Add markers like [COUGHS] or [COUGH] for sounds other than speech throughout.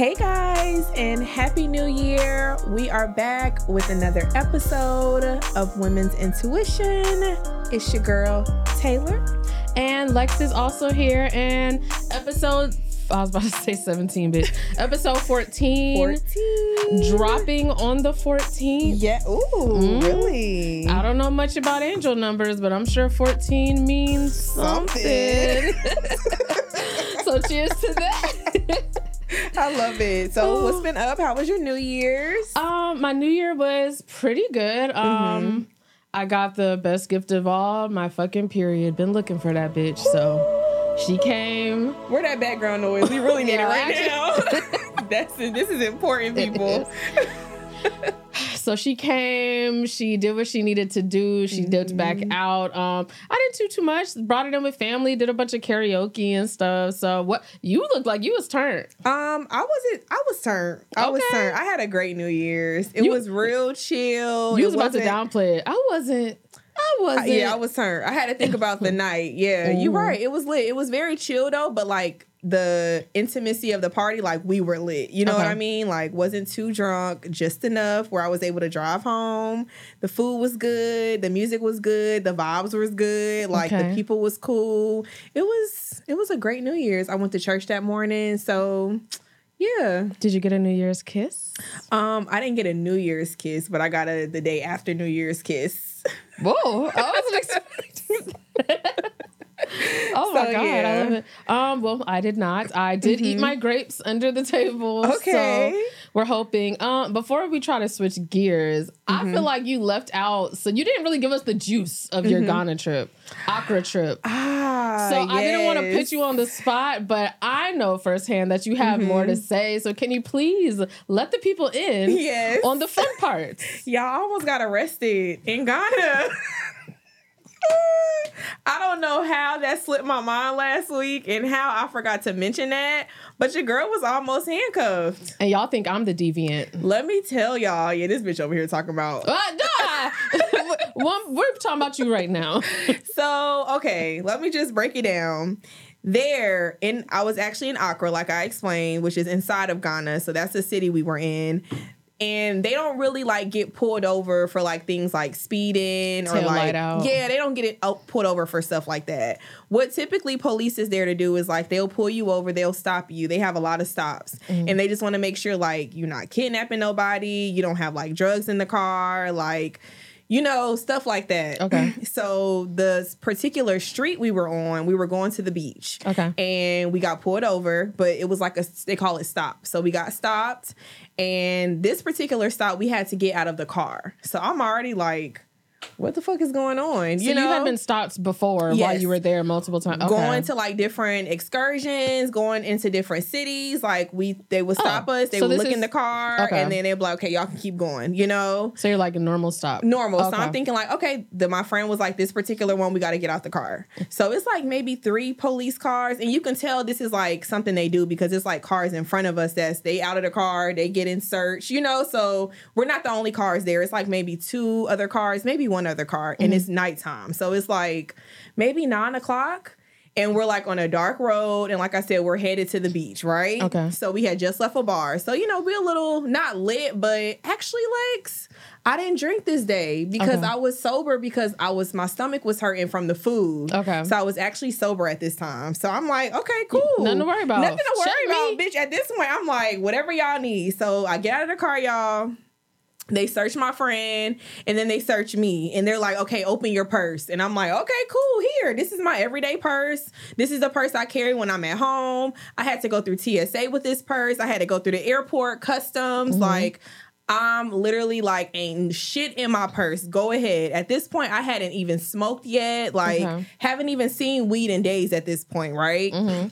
Hey guys, and Happy New Year! We are back with another episode of Women's Intuition. It's your girl, Taylor. And Lex is also here. And episode, I was about to say 17, bitch. Episode 14. 14. Dropping on the 14th. Yeah, ooh, Mm. really? I don't know much about angel numbers, but I'm sure 14 means something. [LAUGHS] so cheers to that. [LAUGHS] I love it. So, what's been up? How was your New Year's? Um, my new year was pretty good. Um, I got the best gift of all, my fucking period. Been looking for that bitch, so she came. Where that background noise? We really need it right actually- now. [LAUGHS] That's this is important, [LAUGHS] people. [LAUGHS] So she came, she did what she needed to do. She dipped back Mm-hmm. out. Um, I didn't do too much. Brought it in with family, did a bunch of karaoke and stuff. So what you look like you was turned. Um, I wasn't. I was turned. I was Okay. turned. I had a great New Year's. It You- was real chill. You It was about to downplay it. I wasn't. I wasn't. Yeah, I was turned. I had to think about the [LAUGHS] night. Yeah, you're right. It was lit. It was very chill though, but like the intimacy of the party, like we were lit. You know what I mean? Like wasn't too drunk, just enough where I was able to drive home. The food was good, the music was good, the vibes was good, like the people was cool. It was it was a great New Year's. I went to church that morning, so yeah. Did you get a New Year's kiss? Um, I didn't get a New Year's kiss, but I got a the day after New Year's kiss. Whoa, I wasn't [LAUGHS] expecting. [LAUGHS] oh my So, god, I yeah. Mm-hmm. love it. Um, well, I did not. I did eat my grapes under the table. Okay. so we're hoping. Um, before we try to switch gears, I Mm-hmm. feel like you left out. So you didn't really give us the juice of your Ghana trip, Accra trip. Ah, So I didn't want to put you on the spot, but I know firsthand that you have more Mm-hmm. to say. So can you please let the people in Yes. on the fun parts? [LAUGHS] Y'all almost got arrested in Ghana. [LAUGHS] I don't know how that slipped my mind last week and how I forgot to mention that, but your girl was almost handcuffed. And y'all think I'm the deviant. Let me tell y'all, yeah, this bitch over here talking about. Uh, [LAUGHS] [LAUGHS] we're talking about you right now. [LAUGHS] So, okay, let me just break it down. There, and I was actually in Accra, like I explained, which is inside of Ghana. So that's the city we were in. And they don't really like get pulled over for like things like speeding or Tail like yeah, they don't get it out, pulled over for stuff like that. What typically police is there to do is like they'll pull you over, they'll stop you. They have a lot of stops, Mm-hmm. and they just want to make sure like you're not kidnapping nobody, you don't have like drugs in the car, like you know stuff like that. Okay. [CLEARS THROAT] So the particular street we were on, we were going to the beach. Okay. And we got pulled over, but it was like a they call it stop. So we got stopped, and this particular stop we had to get out of the car. So I'm already like, what the fuck is going on? So you, had been stopped before while you were there multiple times. Okay. going to like different excursions, going into different cities. Like we, they would oh, stop Oh, us. They so would look in the car, okay. and then they'd be like, "Okay, y'all can keep going." You know, so you're like a normal stop. normal. So I'm thinking like, okay, the, my friend was like, this particular one, we got to get out the car. So it's like maybe three police cars, and you can tell this is like something they do because it's like cars in front of us that's they out of the car, they get in search, you know. So we're not the only cars there. It's like maybe two other cars, maybe one other car, and it's mm-hmm. nighttime. So it's like maybe nine o'clock. And we're like on a dark road, and like I said, we're headed to the beach, right? Okay. So we had just left a bar, so you know we're a little not lit, but actually, Lex, I didn't drink this day because Okay. I was sober because I was my stomach was hurting from the food. Okay. So I was actually sober at this time. So I'm like, okay, cool. Nothing to worry about. Nothing to worry about, me. bitch. At this point, I'm like, whatever y'all need. So I get out of the car, y'all. They search my friend and then they search me and they're like, okay, open your purse. And I'm like, okay, cool. Here, this is my everyday purse. This is the purse I carry when I'm at home. I had to go through TSA with this purse. I had to go through the airport, customs. Mm-hmm. Like, I'm literally like, ain't shit in my purse. Go ahead. At this point, I hadn't even smoked yet. Like, Okay. haven't even seen weed in days at this point, right? Mhm.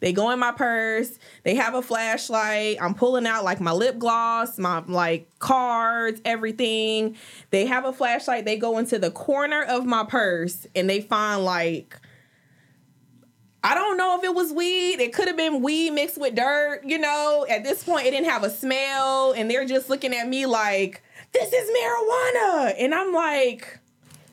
They go in my purse. They have a flashlight. I'm pulling out like my lip gloss, my like cards, everything. They have a flashlight. They go into the corner of my purse and they find like I don't know if it was weed. It could have been weed mixed with dirt. You know, at this point, it didn't have a smell, and they're just looking at me like, "This is marijuana," and I'm like,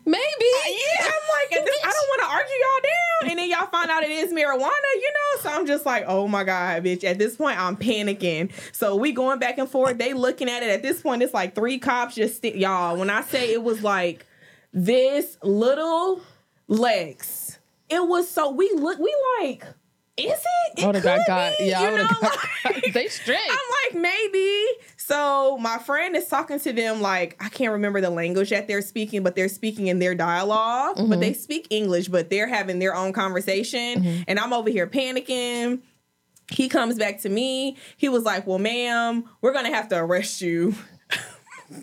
Maybe. Uh, yeah, I'm like, this, I don't want to argue y'all down. And then y'all find out it is marijuana, you know? So I'm just like, oh my God, bitch. At this point, I'm panicking. So we going back and forth. They looking at it. At this point, it's like three cops just, st- y'all, when I say it was like this little legs, it was so, we look, we like, is it? it I would have got could got. be, Yeah, I you would know? have got. Like- [LAUGHS] they straight. I'm like, maybe. So my friend is talking to them like I can't remember the language that they're speaking, but they're speaking in their dialog But they speak English, but they're having their own conversation. And I'm over here panicking. He comes back to me. He was like, Well, ma'am, we're gonna have to arrest you. [LAUGHS]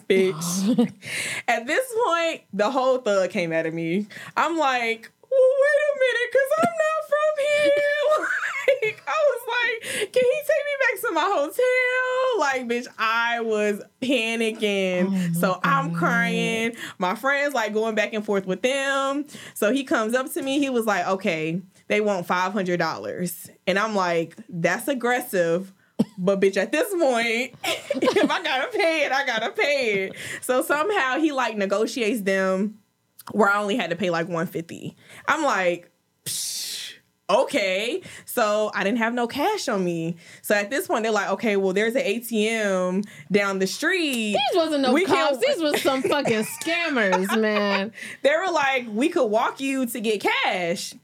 Bitch. [LAUGHS] At this point, the whole thug came out of me. I'm like, well, a minute, because I'm not from here. [LAUGHS] like, I was like, can he take me back to my hotel? Like, bitch, I was panicking. Oh so I'm crying. My friends like going back and forth with them. So he comes up to me. He was like, okay, they want $500. And I'm like, that's aggressive. But bitch, at this point, [LAUGHS] if I gotta pay it, I gotta pay it. So somehow he like negotiates them where I only had to pay like 150. I'm like, okay. So I didn't have no cash on me. So at this point, they're like, okay, well, there's an ATM down the street. These wasn't no We cops. These was some fucking [LAUGHS] scammers, man. They were like, we could walk you to get cash.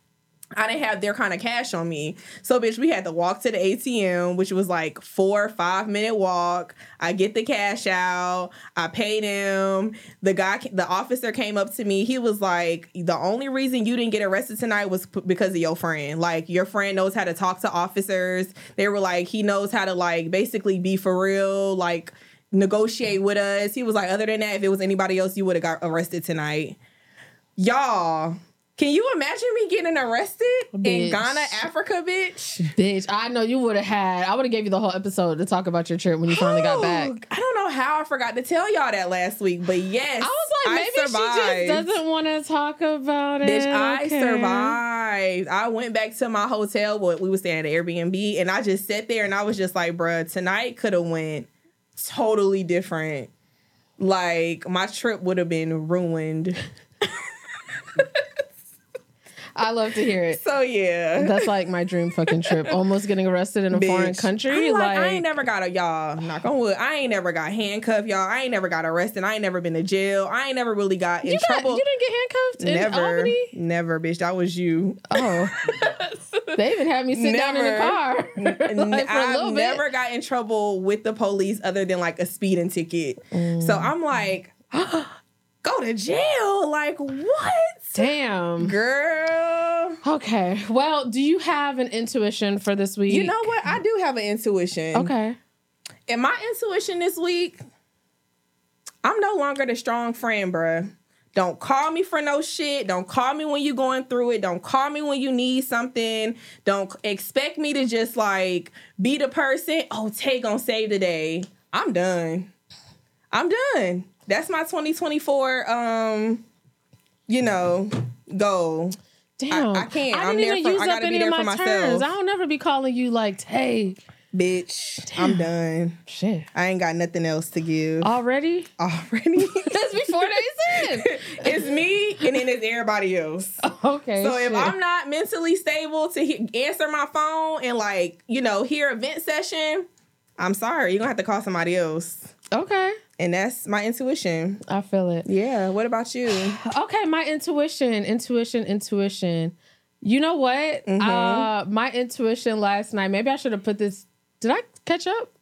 I didn't have their kind of cash on me. So, bitch, we had to walk to the ATM, which was like four, five minute walk. I get the cash out. I paid him. The guy, the officer came up to me. He was like, the only reason you didn't get arrested tonight was p- because of your friend. Like, your friend knows how to talk to officers. They were like, he knows how to, like, basically be for real, like, negotiate with us. He was like, other than that, if it was anybody else, you would have got arrested tonight. Y'all, can you imagine me getting arrested in Ghana, Africa, bitch? Bitch, I know you would have had. I would have gave you the whole episode to talk about your trip when you finally got back. I don't know how I forgot to tell y'all that last week, but yes, I was like, maybe she just doesn't want to talk about it. Bitch, I Okay. survived. I went back to my hotel. What we were staying at Airbnb, and I just sat there and I was just like, bruh, tonight could have went totally different. Like my trip would have been ruined. [LAUGHS] I love to hear it. So yeah. That's like my dream fucking trip. Almost getting arrested in a foreign country. I'm like, I ain't never got a y'all. Knock on wood. I ain't never got handcuffed, y'all. I ain't never got arrested. I ain't never been to jail. I ain't never really got in you, got, trouble. you didn't get handcuffed in never, Albany? never, bitch. That was you. Oh. [LAUGHS] they even had me sit down in the car [LAUGHS] like, for a I've little bit. never got in trouble with the police other than like a speeding ticket. Mm. So I'm like, [GASPS] go to jail? Like what, Damn. girl? Okay. Well, do you have an intuition for this week? You know what? I do have an intuition. Okay. And my intuition this week, I'm no longer the strong friend, bruh. Don't call me for no shit. Don't call me when you're going through it. Don't call me when you need something. Don't expect me to just like be the person. Oh, take gonna save the day. I'm done. I'm done. That's my 2024 um, you know, goal. Damn. I can't. I I'm didn't there even for- use I up any of my turns. I don't never be calling you like, hey, Bitch, I'm done. shit. I ain't got nothing else to give Already? already. [LAUGHS] That's before days [LAUGHS] in. it's me and then it's everybody else. [LAUGHS] Okay. So if. I'm not mentally stable to he- answer my phone and like, you know, hear a vent session, I'm sorry. You're going to have to call somebody else. Okay. And that's my intuition. I feel it. Yeah. What about you? [SIGHS] Okay, my intuition, intuition, intuition. You know what? Mm-hmm. Uh my intuition last night. Maybe I should have put this. Did I catch up?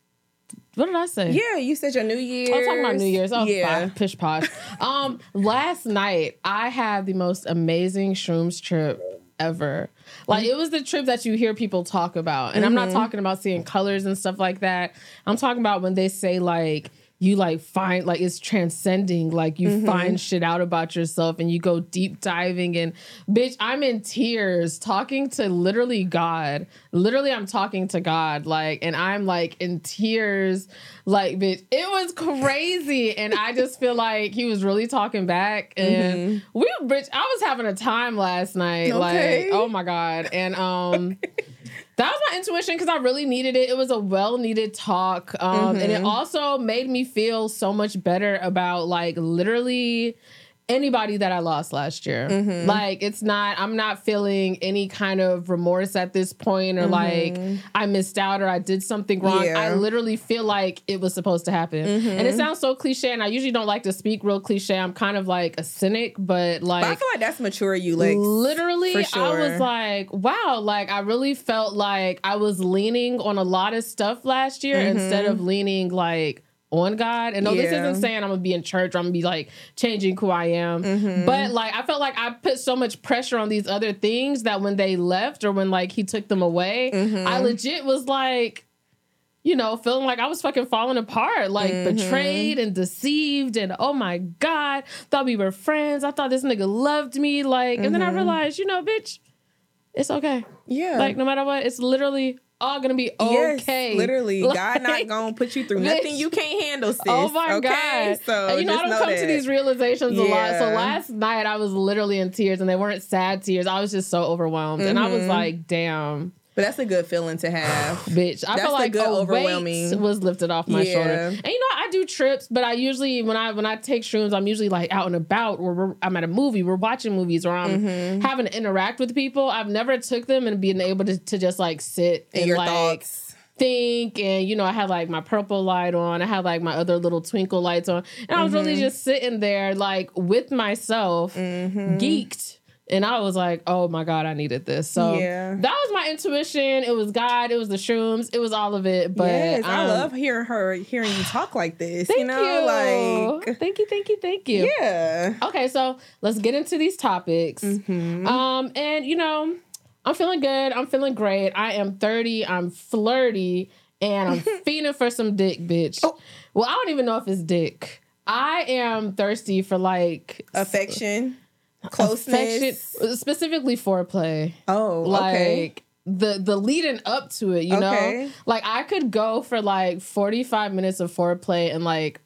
What did I say? Yeah, you said your New Year's. I'm talking about New Year's. Oh, yeah. yeah. pish posh. um, last night I had the most amazing shrooms trip ever. Like it was the trip that you hear people talk about, and I'm not talking about seeing colors and stuff like that. I'm talking about when they say like you like find like it's transcending like you find shit out about yourself and you go deep diving and bitch i'm in tears talking to literally god. Literally i'm talking to god like and i'm like in tears like bitch. It was crazy and i just feel like he was really talking back and we bitch i was having a time last night Okay. like oh my god and um [LAUGHS] that was my intuition because I really needed it. It was a well needed talk. Um, And it also made me feel so much better about like literally anybody that I lost last year. Mm-hmm. Like it's not I'm not feeling any kind of remorse at this point or like I missed out or I did something wrong. Mm-hmm. Yeah. Mm-hmm. I literally feel like it was supposed to happen. And it sounds so cliche and I usually don't like to speak real cliche. I'm kind of like a cynic, but like But I feel like that's mature you like literally for i was like wow like i really felt like i was leaning on a lot of stuff last year instead of leaning like on god and no this Mm-hmm. Isn't saying i'm gonna be in church or i'm gonna be like changing who i am Mm-hmm. but like i felt like i put so much pressure on these other things that when they left or when like he took them away Mm-hmm. i legit was like you know, feeling like I was fucking falling apart, like Mm-hmm. betrayed and deceived, and oh my god, thought we were friends. I thought this nigga loved me, like, and then Mm-hmm. I realized, you know, bitch, it's okay. yeah. Like, no matter what, it's literally all gonna be Yes, okay. literally. Like, [LAUGHS] God not gonna put you through bitch. nothing you can't handle, sis. Oh my okay? god! So and you know, I don't come to these realizations a lot. So last night I was literally in tears, and they weren't sad tears. I was just so overwhelmed, and I was Mhm. like, "Damn, But that's a good feeling to have. [SIGHS] bitch!" I That's feel like good overwhelming- weight was lifted off my Yeah. shoulder. And you know, I do trips, but I usually when I when I take shrooms, I'm usually like out and about, or we're, I'm at a movie, we're watching movies, or I'm Mm-hmm. having to interact with people. I've never took them and being able to, to just like sit And and like thoughts. think and you know i had like my purple light on i had like my other little twinkle lights on and i was really Mm-hmm. just sitting there like with myself Mm-hmm. geeked and i was like oh my god i needed this so Yeah. that was my intuition it was god it was the shrooms it was all of it but yes, I um, love hearing her hearing you talk like this. thank you know, like thank you thank you thank you yeah. okay so let's get into these topics Mhm. um, and you know, I'm feeling good. I'm feeling great. I am 30. I'm flirty, and I'm [LAUGHS] feeling for some dick, bitch. Oh. Well, I don't even know if it's dick. I am thirsty for like Affection, affection, closeness. specifically foreplay. Oh, Like okay. the the leading up to it, you Okay. know. Like I could go for like 45 minutes of foreplay and like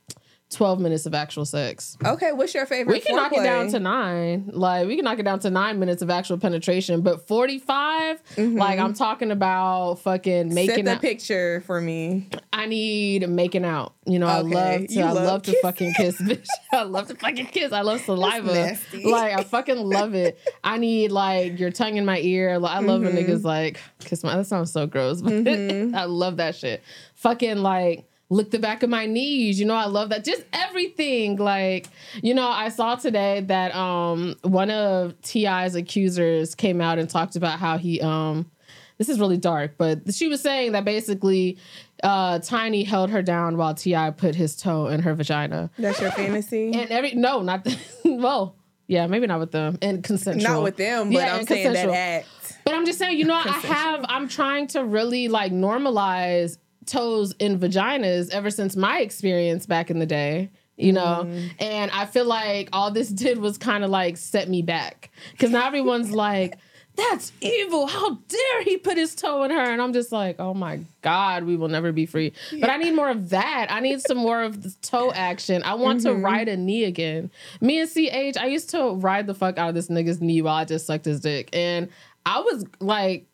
12 minutes of actual sex. Okay, what's your favorite? We can knock it down to nine. Like we can knock it down to nine minutes of actual penetration, but 45, like I'm talking about fucking Set making the out. picture for me. I need making out. You know, I love to you I love love to fucking kiss, [LAUGHS] bitch. I love to fucking kiss. I love saliva. Like I fucking love it. I need like your tongue in my ear. I love when Mm-hmm. niggas like kiss my that sounds so gross, but [LAUGHS] I love that shit. Fucking like lick the back of my knees. You know, I love that. Just everything. Like, you know, I saw today that um one of T.I.'s accusers came out and talked about how he um this is really dark, but she was saying that basically uh Tiny held her down while T.I. put his toe in her vagina. That's your fantasy. [LAUGHS] And every no, not [LAUGHS] well, yeah, maybe not with them. And consensual. Not with them, but Yeah, I'm saying that act. But I'm just saying, you know, I have, I'm trying to really like normalize toes in vaginas ever since my experience back in the day, you know? Mm. And I feel like all this [LAUGHS] did was kind of like set me back. Cause now everyone's [LAUGHS] like, that's evil. How dare he put his toe in her? And I'm just like, oh my God, we will never be free. But I need more of that. I need some more of the toe [LAUGHS] action. I want to mm-hmm. ride a knee again. Me and CH, I used to ride the fuck out of this nigga's knee while I just sucked his dick. And I was like,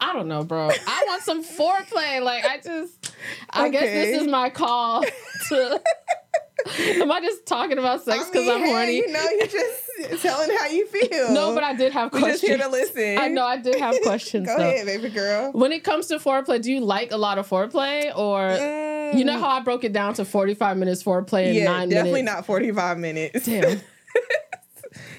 I don't know, bro. I want some foreplay. Like, I just, I guess this is my call [LAUGHS] to. Am I just talking about sex I because mean, I'm hey, horny? You know, you're just telling how you feel. No, but I did have just questions. here to listen. I know I did have [LAUGHS] questions. Go though. ahead, baby girl. When it comes to foreplay, do you like a lot of foreplay, or you know how I broke it down to 45 minutes foreplay and Mm. yeah, nine definitely minutes? not 45 minutes. Damn. [LAUGHS]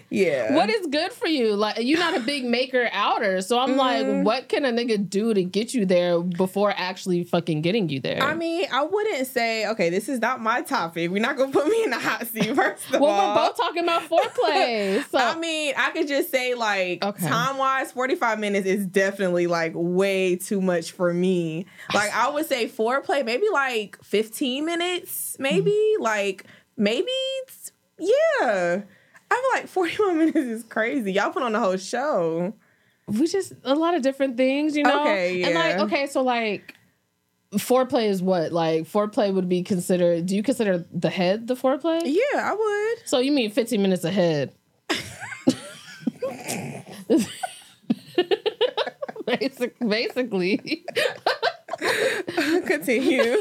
yeah. What is good for you? Like you're not a big maker outer, so I'm Mm. like, what can a nigga do to get you there before actually fucking getting you there? I mean, I wouldn't say, okay, this is not my topic. We're not gonna put me in the hot seat, first of [LAUGHS] well, all. we're both talking about foreplay, [LAUGHS] so I mean, I could just say like Okay. time wise, 45 minutes is definitely like way too much for me. Like I would say foreplay, maybe like 15 minutes, maybe Mm-hmm. like maybe yeah. I feel like 41 [LAUGHS] minutes is crazy. Y'all put on the whole show. we just a lot of different things, you know. Okay, And like, yeah. okay, so like. Foreplay is what? Like foreplay would be considered. Do you consider the head the foreplay? Yeah, I would. So you mean 15 minutes ahead? [LAUGHS] Basic, basically. [LAUGHS] Continue.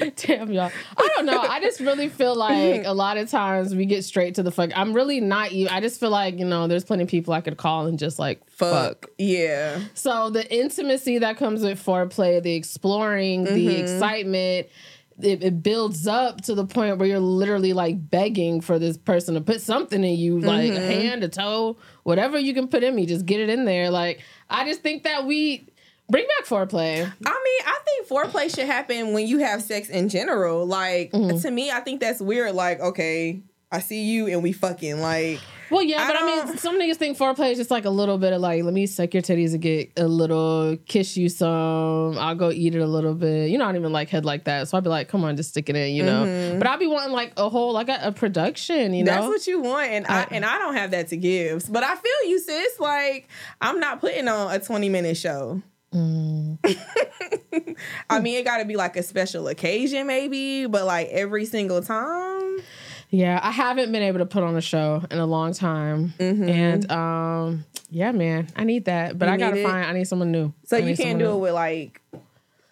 [LAUGHS] Damn y'all. I don't know. I just really feel like a lot of times we get straight to the fuck. I'm really not even. I just feel like you know, there's plenty of people I could call and just like fuck. Fuck. Yeah. So the intimacy that comes with foreplay, the exploring, the Mm-hmm. excitement. It, it builds up to the point where you're literally like begging for this person to put something in you, like Mm-hmm. a hand, a toe, whatever you can put in me, just get it in there. Like I just think that we bring back foreplay. I mean, I think foreplay should happen when you have sex in general. Like Mm-hmm. to me, I think that's weird. Like, okay, I see you and we fucking like. Well, yeah, I but I, mean, some niggas think foreplay is just like a little bit of like, let me suck your titties and get a little, kiss you some. I'll go eat it a little bit. You know, I don't even like head like that, so I'd be like, come on, just stick it in, you know. But I'd be wanting like a whole, like a, a production, you know. Mm-hmm. That's what you want, and I, I- and I don't have that to give. But I feel you, sis. Like I'm not putting on a 20 minute show. Mm. I mean, it got to be like a special occasion, maybe, but like every single time. Yeah, I haven't been able to put on a show in a long time, and um, yeah, man, I need that. But Mm-hmm. You I gotta it? find. I need someone new. So I you can't do new. it with like,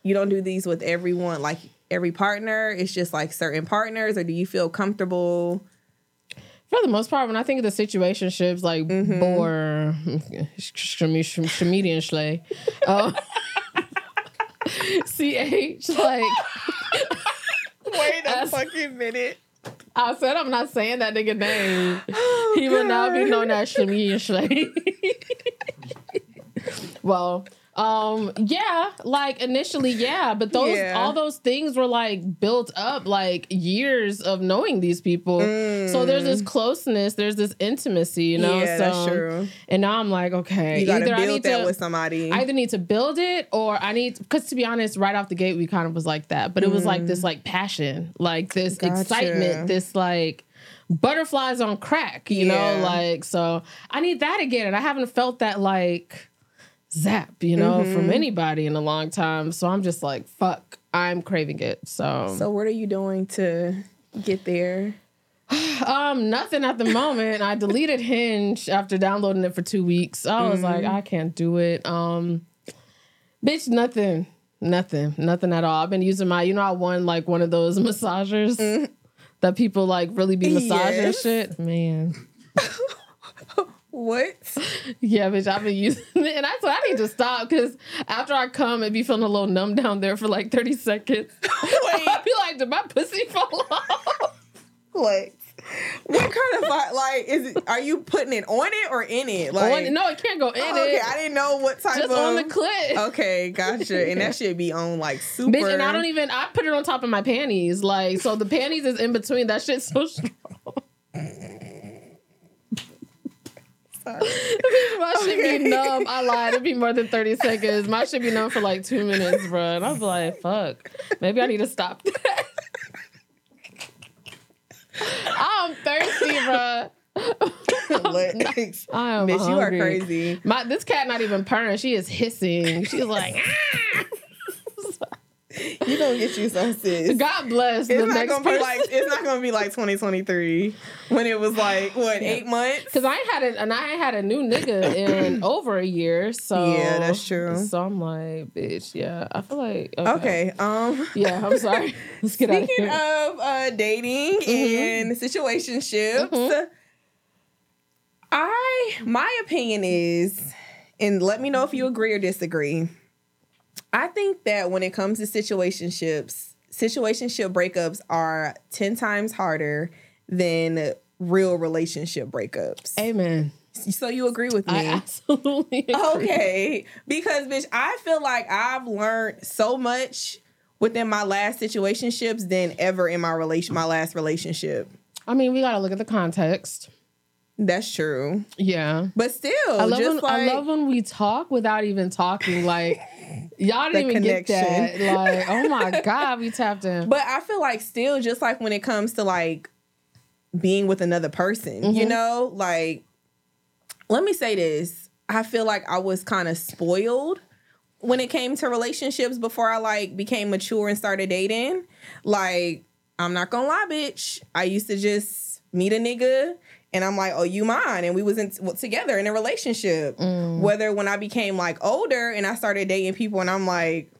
you don't do these with everyone, like every partner. It's just like certain partners, or do you feel comfortable? For the most part, when I think of the situationships, like Mm-hmm. Bor, Shmedian Schley, CH, like, [LAUGHS] Wait a As- fucking minute. I said I'm not saying that nigga name. Oh, he will now be known as Shmedian Schley. [LAUGHS] well, um, yeah, like initially, yeah, but those Yeah. all those things were like built up like years of knowing these people. So there's this closeness, there's this intimacy, you know. Mm. yeah, so, that's true. And now I'm like, okay, You got to either I build need that to, with somebody. I either need to build it or I need because to be honest, right off the gate we kind of was like that, but it was like this like passion, like this Mm. Gotcha. excitement, this like butterflies on crack, you Yeah. know, like so I need that again, and I haven't felt that like zap, you know, Mm-hmm. from anybody in a long time. So I'm just like, fuck, I'm craving it. So, so what are you doing to get there? [SIGHS] um, nothing at the moment. I deleted Hinge after downloading it for two weeks. I was like, Mm-hmm. I can't do it. Um, bitch, nothing, nothing, nothing at all. I've been using my, you know, I won like one of those [LAUGHS] massagers that people like really be massaging Mm-hmm. Yes. shit. Man, [LAUGHS] What? yeah, bitch, I've been using [LAUGHS] it, and that's what I need to stop because after I come, it'd be feeling a little numb down there for like thirty seconds. [LAUGHS] Wait. I'd be like, did my pussy [LAUGHS] fall off? Like, what kind of like is it? Are you putting it on it or in it? Like, On- no, it can't go in Oh, okay, it. I didn't know what type of just of. on the clit. Okay, gotcha. And that should be on like super. Bitch, and I don't even I put it on top of my panties. Like so the panties is in between. That shit's so strong. My shit Okay. be numb. I lied. It'd be more than 30 seconds. My shit be numb for like two minutes, bro. And I was like, fuck. Maybe I need to stop that. [LAUGHS] I'm thirsty, bro. [LAUGHS] Lex. I am Bitch, you are crazy. My this cat not even purring. She is hissing. She's like, [LAUGHS] "Ah." [LAUGHS] You gonna get you some sis. God bless It's the not next gonna person. be like it's not gonna be like 2023 when it was like what eight months. Cause I had a and I had a new nigga in [COUGHS] over a year, so Yeah, that's true. So I'm like, bitch, yeah. I feel like okay, Okay. Um. yeah. I'm sorry. [LAUGHS] [LAUGHS] Let's get out of Speaking here. of uh, dating and situationships, Mhm. I my opinion is, and let me know if you agree or disagree. I think that when it comes to situationships, situationship breakups are ten times harder than real relationship breakups. Amen. So you agree with me? I absolutely [LAUGHS] agree. Okay, because bitch, I feel like I've learned so much within my last situationships than ever in my relation, my last relationship. I mean, we gotta look at the context. That's true, Yeah. but still, I love just when like I love when we talk without even talking. Like [LAUGHS] y'all didn't even get that. Like, oh my [LAUGHS] god, we tapped in. But I feel like still, just like when it comes to like being with another person, you Mhm. know, like let me say this. I feel like I was kind of spoiled when it came to relationships before I like became mature and started dating. Like, I'm not gonna lie, bitch. I used to just meet a nigga and I'm like, oh, you mine. And we was in, together in a relationship. Mm. Whether when I became like older and I started dating people and I'm like,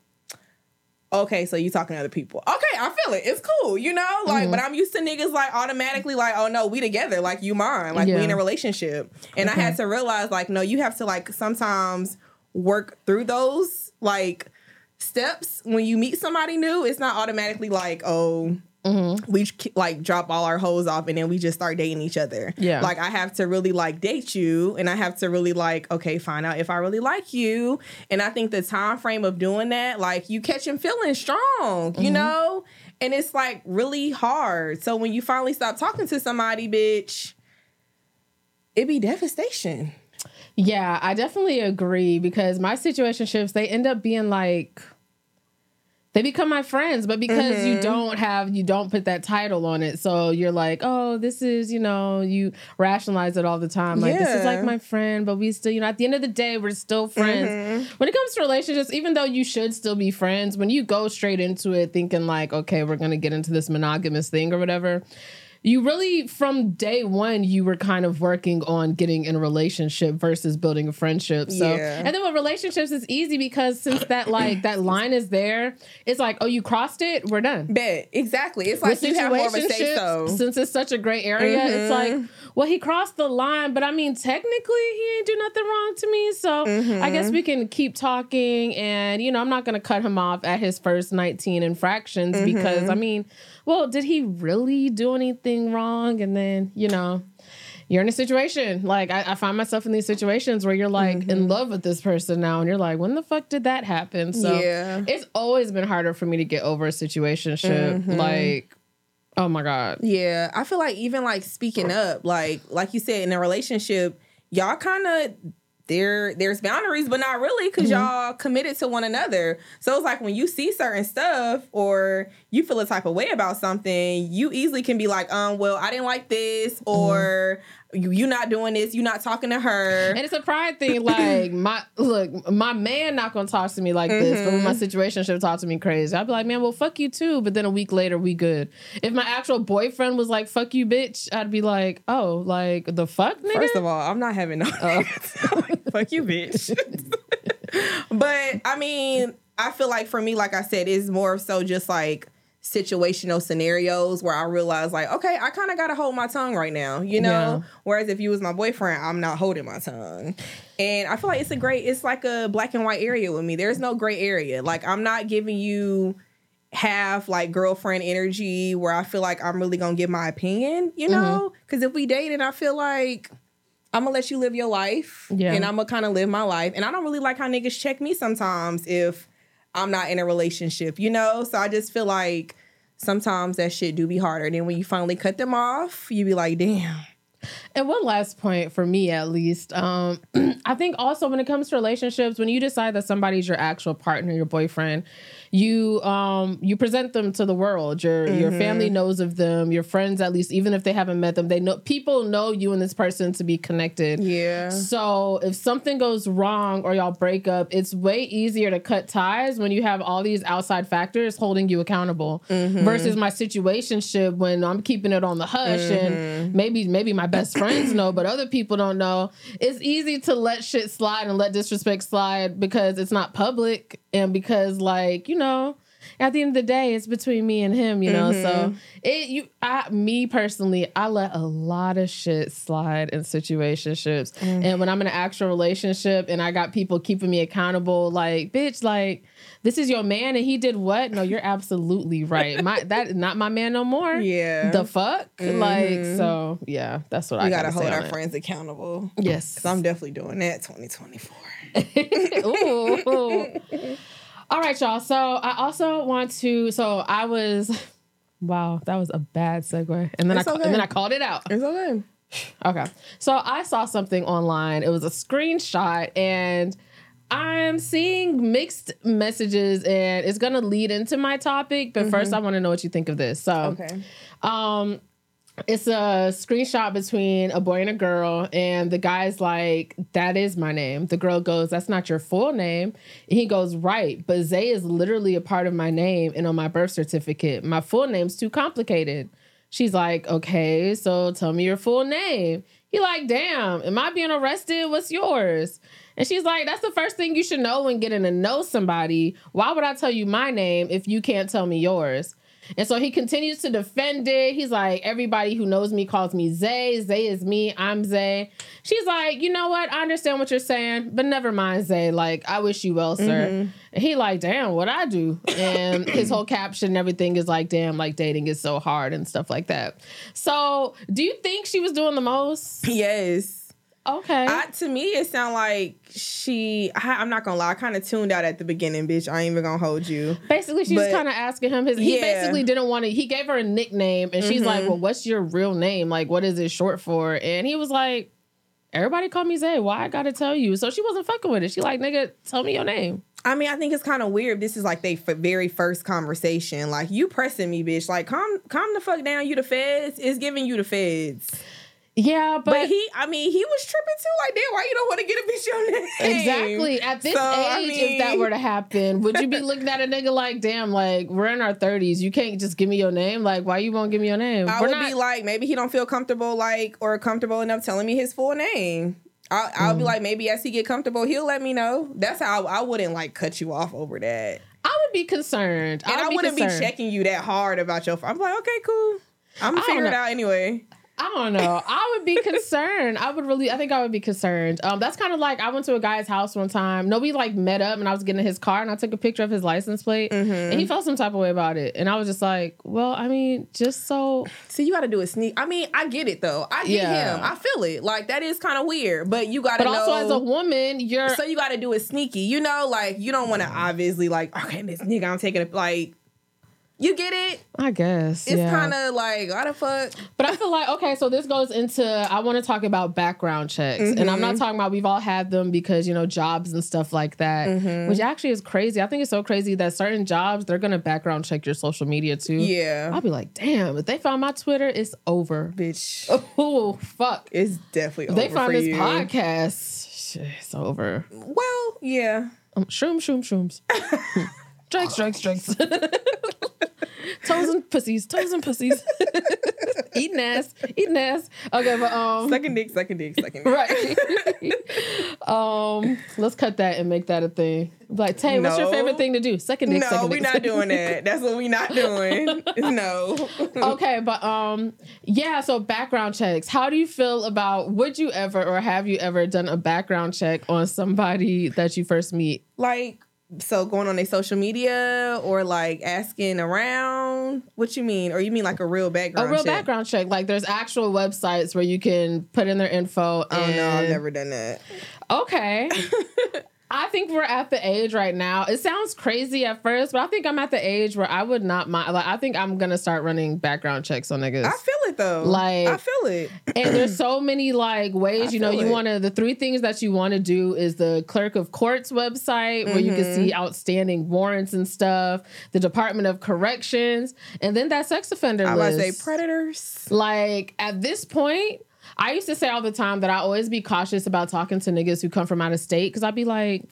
okay, so you talking to other people. Okay, I feel it. It's cool, you know? Like, but I'm used to niggas like automatically like, oh no, we together, like you mine. Like we in a relationship. And I had to realize, like, no, you have to like sometimes work through those like steps when you meet somebody new. It's not automatically like, oh, Mm-hmm. we like drop all our hoes off and then we just start dating each other. Yeah. Like I have to really like date you and I have to really like, okay, find out if I really like you. And I think the time frame of doing that, like you catch him feeling strong, you know? And it's like really hard. So when you finally stop talking to somebody, bitch, it'd be devastation. Yeah, I definitely agree because my situationships they end up being like they become my friends, but because Mm-hmm. you don't have you don't put that title on it, so you're like, oh, this is you know you rationalize it all the time, like this is like my friend, but we still you know at the end of the day we're still friends. Mm-hmm. When it comes to relationships, even though you should still be friends, when you go straight into it thinking like, okay, we're gonna get into this monogamous thing or whatever, you really from day one you were kind of working on getting in a relationship versus building a friendship so Yeah. and then with relationships it's easy because since that like that line is there it's like oh you crossed it we're done Bet. Exactly. It's like with you have more of a say so. since it's such a gray area, it's mm-hmm. like, well, he crossed the line, but I mean, technically, he ain't do nothing wrong to me. So I guess mm-hmm. we can keep talking, and you know, I'm not gonna cut him off at his first 19 infractions because I mm-hmm. mean, well, did he really do anything wrong? And then you know. You're in a situation like I, I find myself in these situations where you're like in mm-hmm. love with this person now, and you're like, when the fuck did that happen? So Yeah. it's always been harder for me to get over a situationship. Mm-hmm. Like, oh my god, Yeah, I feel like even like speaking up, like like you said in a relationship, y'all kind of there there's boundaries, but not really because y'all committed to one another. So it's like when you see certain stuff or you feel a type of way about something, you easily can be like, um, well, I didn't like this, or you you not doing this, you not talking to her. And it's a pride thing. Like my look, my man not gonna talk to me like this, but when my mm-hmm. situation should talk to me crazy, I'd be like, man, well, fuck you too. But then a week later, we good. If my actual boyfriend was like, fuck you, bitch, I'd be like, oh, like the fuck, nigga. First of all, I'm not having no. Oh. [LAUGHS] Fuck you, bitch. [LAUGHS] but I mean, I feel like for me, like I said, it's more so just like situational scenarios where I realize, like, okay, I kind of got to hold my tongue right now, you know? Yeah. Whereas if you was my boyfriend, I'm not holding my tongue. And I feel like it's a great, it's like a black and white area with me. There's no gray area. Like, I'm not giving you half like girlfriend energy where I feel like I'm really gonna give my opinion, you Mm-hmm. know? Because if we date and I feel like I'm gonna let you live your life, Yeah. and I'm gonna kind of live my life, and I don't really like how niggas check me sometimes if I'm not in a relationship, you know? So I just feel like sometimes that shit do be harder. And then when you finally cut them off, you be like, damn. And one last point for me, at least, um, [CLEARS THROAT] I think also when it comes to relationships, when you decide that somebody's your actual partner, your boyfriend, you um, you present them to the world. Your your mm-hmm. family knows of them. Your friends, at least, even if they haven't met them, they know people know you and this person to be connected. Yeah. So if something goes wrong or y'all break up, it's way easier to cut ties when you have all these outside factors holding you accountable mm-hmm. versus my situationship when I'm keeping it on the hush and mm-hmm. maybe maybe my best friends know, but other people don't know. It's easy to let shit slide and let disrespect slide because it's not public and because like, you know, at the end of the day, it's between me and him, you know. So mm-hmm. it you I me personally, I let a lot of shit slide in situationships. Mm. And when I'm in an actual relationship and I got people keeping me accountable, like, bitch, like this is your man and he did what? No, you're absolutely right. My [LAUGHS] that is not my man no more. Yeah. The fuck? Like, mm-hmm. so yeah, that's what I gotta gotta hold our it. friends accountable. Yes. So I'm definitely doing that 2024. [LAUGHS] Ooh. [LAUGHS] All right, y'all. So I also want to. So I was. [LAUGHS] Wow, that was a bad segue, and then It's I okay. and then I called it out. It's okay. [SIGHS] Okay, so I saw something online. It was a screenshot, and I'm seeing mixed messages, and it's gonna lead into my topic. But first, I want to know what you think of this. So, Okay. um, it's a screenshot between a boy and a girl, and the guy's like, "That is my name." The girl goes, "That's not your full name." And he goes, "Right, but Zay is literally a part of my name and on my birth certificate. My full name's too complicated." She's like, "Okay, so tell me your full name." He like, damn, am I being arrested? What's yours? And she's like, that's the first thing you should know when getting to know somebody. Why would I tell you my name if you can't tell me yours? And so he continues to defend it. He's like, everybody who knows me calls me Zay. Zay is me. I'm Zay. She's like, you know what? I understand what you're saying, but never mind, Zay. Like, I wish you well, sir. Mm-hmm. And he like, damn, what I do? And [CLEARS THROAT] his whole caption and everything is like, damn, like dating is so hard and stuff like that. So, do you think she was doing the most? Yes. Okay. I, to me, it sounded like she. I, I'm not gonna lie. I kind of tuned out at the beginning, bitch. I ain't even gonna hold you. Basically, she was kind of asking him his. He Yeah. basically didn't want to. He gave her a nickname, and she's like, Mhm. "Well, what's your real name? Like, what is it short for?" And he was like, "Everybody call me Zay. Why I gotta tell you?" So she wasn't fucking with it. She like, "Nigga, tell me your name." I mean, I think it's kind of weird. This is like they f- very first conversation. Like you pressing me, bitch. Like calm, calm the fuck down. You the feds. It's giving you the feds. Yeah, but, But, he, I mean, he was tripping too. Like, damn, why you don't want to get a bitch your name? exactly at this So, age, I if that were to happen, would you be [LAUGHS] looking at a nigga like, "Damn, like we're in our thirties. You can't just give me your name. Like, why you won't give me your name?" I we're would be like, maybe he don't feel comfortable, like, or comfortable enough telling me his full name. I'll, I'll Mm. be like, maybe as he get comfortable, he'll let me know. That's how I, I wouldn't like cut you off over that, I would be concerned. and I, would I wouldn't concerned. be checking you that hard about your. I'm like, okay, cool. I'm gonna figure it out anyway. I don't know. I would be concerned. I would really. I think I would be concerned. Um, that's kind of like I went to a guy's house one time. Nobody like met up, and I was getting in his car, and I took a picture of his license plate, Mm-hmm. and he felt some type of way about it, and I was just like, well, I mean, just so See, you got to do a sneak. I mean, I get it though. I get Yeah. him. I feel it. Like that is kind of weird, but you got to But know. also, as a woman, you're so you got to do it sneaky. You know, like you don't want to obviously like, okay, this nigga, I'm taking it. Like, you get it. I guess It's yeah. kind of like, why the fuck? But I feel like okay, so this goes into I want to talk about background checks, and I'm Mm-hmm. not talking about we've all had them because you know jobs and stuff like that, Mm-hmm. which actually is crazy. I think it's so crazy that certain jobs they're gonna background check your social media too. Yeah, I'll be like, damn, if they found my Twitter, it's over. bitch. [LAUGHS] Oh fuck! It's definitely If they over find for this you. podcast, shit, it's over. Well, yeah. Um, shroom, shroom, shrooms. [LAUGHS] Drakes, drakes, drakes. [LAUGHS] toes and pussies, toes and pussies. [LAUGHS] eating ass, eating ass. Okay, but um, Second dick, second dick, second dick. right. [LAUGHS] um, let's cut that and make that a thing. Like, Tay, what's your favorite thing to do? Second dick, No, second we're dick. not doing dick. that. That's what we're not doing. no. okay, but um, yeah. So background checks. How do you feel about? Would you ever or have you ever done a background check on somebody that you first meet? like, so going on their social media or like asking around? What you mean? Or you mean like a real background check? A real check? background check. Like there's actual websites where you can put in their info. Oh no, I've never done that. Okay. [LAUGHS] I think we're at the age right now. It sounds crazy at first, but I think I'm at the age where I would not mind. Like, I think I'm gonna start running background checks on niggas. I feel it though. Like- I feel it. [CLEARS THROAT] and there's so many like ways. I You know, you want to. The three things that you want to do is the clerk of courts website, where you can Mm-hmm. see outstanding warrants and stuff. The Department of Corrections, and then that sex offender I list. to say predators. Like at this point, I used to say all the time that I always be cautious about talking to niggas who come from out of state because I'd be like,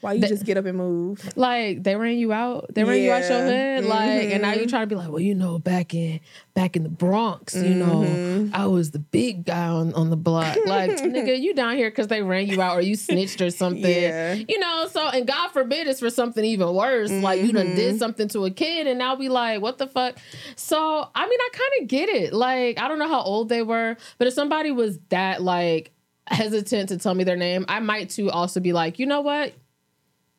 Why you just get up and move? like they ran you out, they ran you out your Yeah. hood, like, and now you trying to be like, well, you know, back in back in the Bronx, you know, Mhm. I was the big guy on, on the block. Like, [LAUGHS] nigga, you down here because they ran you out or you snitched or something. Yeah. You know, so and God forbid it's for something even worse. Like you done Mm-hmm. did something to a kid and now be like, what the fuck? So I mean, I kind of get it. Like, I don't know how old they were, but if somebody was that like hesitant to tell me their name, I might too also be like, you know what?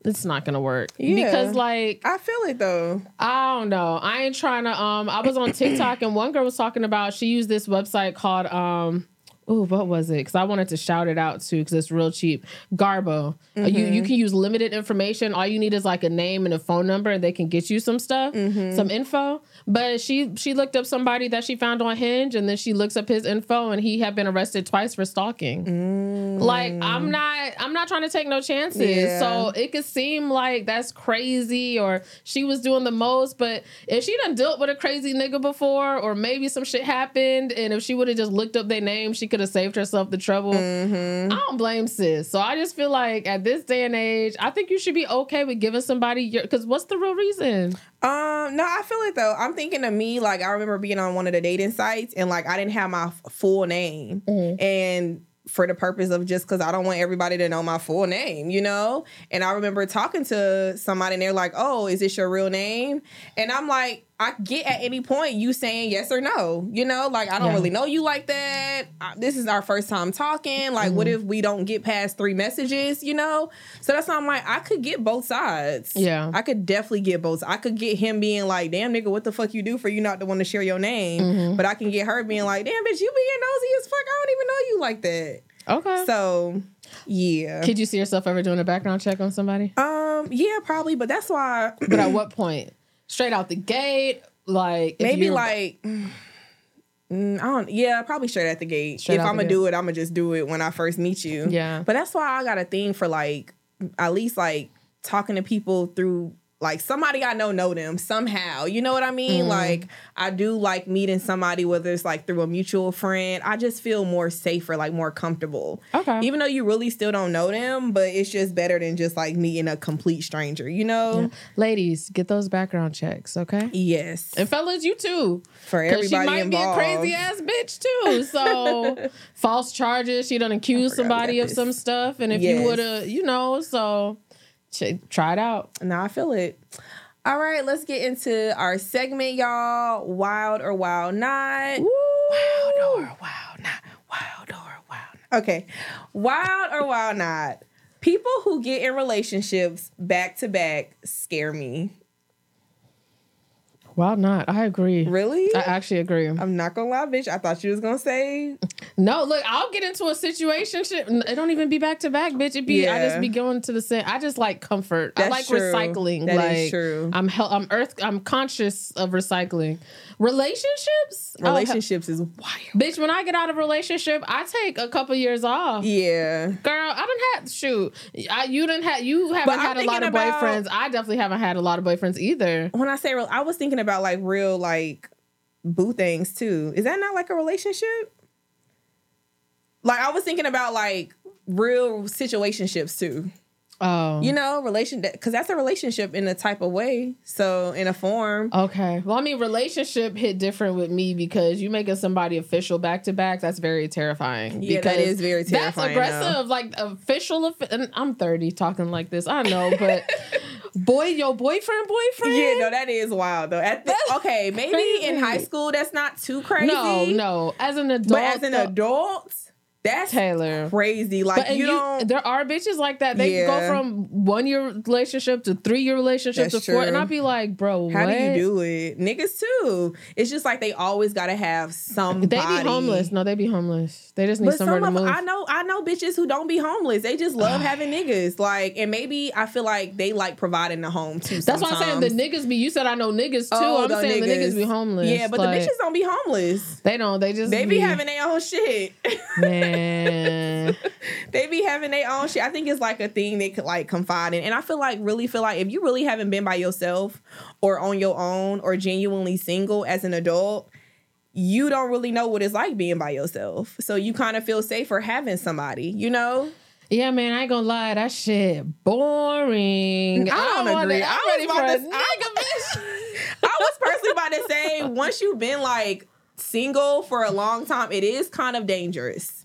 It's not gonna work. Yeah. Because like I feel it though. I don't know. I ain't trying to um I was on TikTok and one girl was talking about she used this website called um Oh, what was it? Because I wanted to shout it out too, because it's real cheap. Garbo. Uh, you you mm-hmm. can use limited information. All you need is like a name and a phone number, and they can get you some stuff, mm-hmm. some info. But she she looked up somebody that she found on Hinge, and then she looks up his info, and he had been arrested twice for stalking. Mm. Like I'm not I'm not trying to take no chances. Yeah. So it could seem like that's crazy, or she was doing the most. But if she done dealt with a crazy nigga before, or maybe some shit happened, and if she would have just looked up their name, she could have saved herself the trouble. Mm-hmm. I don't blame sis. So I just feel like at this day and age, I think you should be okay with giving somebody your because what's the real reason? Um, no, I feel it though. I'm thinking of me, like I remember being on one of the dating sites and like I didn't have my full name. And for the purpose of just because I don't want everybody to know my full name, you know? And I remember talking to somebody and they're like, Oh, is this your real name? And I'm like, I get at any point you saying yes or no, you know? Like, I don't Yeah. really know you like that. I, this is our first time talking. Like, what if we don't get past three messages, you know? So that's why I'm like, I could get both sides. Yeah. I could definitely get both. I could get him being like, damn nigga, what the fuck you do for you not to want to share your name? Mm-hmm. But I can get her being like, damn bitch, you being nosy as fuck. I don't even know you like that. Okay. So yeah. Could you see yourself ever doing a background check on somebody? Um, yeah, probably, but that's why But at what point? Straight out the gate, like maybe like mm, I don't yeah, probably straight at the gate. Straight if I'm gonna do it, I'm gonna just do it when I first meet you. Yeah. But that's why I got a thing for like at least like talking to people through like somebody I know know them somehow. You know what I mean? Mm-hmm. Like I do like meeting somebody whether it's like through a mutual friend. I just feel more safer, like more comfortable. Okay. Even though you really still don't know them, but it's just better than just like meeting a complete stranger, you know? ladies, get those background checks, okay? Yes. And fellas, you too. For Because she might involved. be a crazy ass bitch too. So [LAUGHS] false charges. She done accuse forgot we somebody of some stuff. And if you would have, you know, so try it out. Now I feel it. All right, let's get into our segment, y'all. Wild or wild not. Wild or wild not. Wild or wild not. Okay. Wild or wild not. People who get in relationships back to back scare me. Well, not. I agree. Really? I actually agree. I'm not gonna lie, bitch. I thought you was gonna say No, look, I'll get into a situation. Shit, it don't even be back to back, bitch. It be I just be going to the same. I just like comfort. I like true. recycling. That like is true. I'm hel- I'm earth. I'm conscious of recycling. Relationships. Oh, relationships is wild. bitch. When I get out of a relationship, I take a couple years off. Yeah. Girl, I don't have shoot. I, you didn't have you haven't But had a lot of about- boyfriends. I definitely haven't had a lot of boyfriends either. When I say I was thinking about like real like boo things too. Is that not like a relationship? Like I was thinking about like real situationships too. Oh, You know, relation because that's a relationship in a type of way. So in a form. Okay. Well, I mean, relationship hit different with me because you making somebody official back to back. That's very terrifying. Yeah, that because is very terrifying, That's aggressive. Like official. And I'm 30 talking like this. I know, but [LAUGHS] boy, your boyfriend, boyfriend. Yeah, no, that is wild though. At the, [LAUGHS] okay, maybe in high school that's not too crazy. No, no. As an adult, But as an though- adult, that's Taylor. crazy. Like But you, don't. there are bitches like that. They Yeah. go from one year relationship to three year relationship That's to four, and. I'd be like, bro, How what? do you do it? Niggas too. It's just like they always gotta have somebody. They be homeless. No, they be homeless. They just need But somewhere some to move. I know I know bitches who don't be homeless. They just love having niggas. Like, and maybe I feel like they like providing the home too. That's why I'm saying the niggas be. You said I know niggas too. Oh, I'm the saying the niggas be homeless. Yeah, but Like, the bitches don't be homeless. They don't. They just They be having their own shit. man. [LAUGHS] they be having their own shit. I think it's like a thing they could like confide in. And I feel like really feel like if you really haven't been by yourself or on your own or genuinely single as an adult, you don't really know what it's like being by yourself. So you kind of feel safer having somebody, you know? Yeah, man. I ain't gonna lie. That shit boring. I don't wanna- agree. I'm I was about to- nigga. I was personally about to [LAUGHS] say once you've been like single for a long time, it is kind of dangerous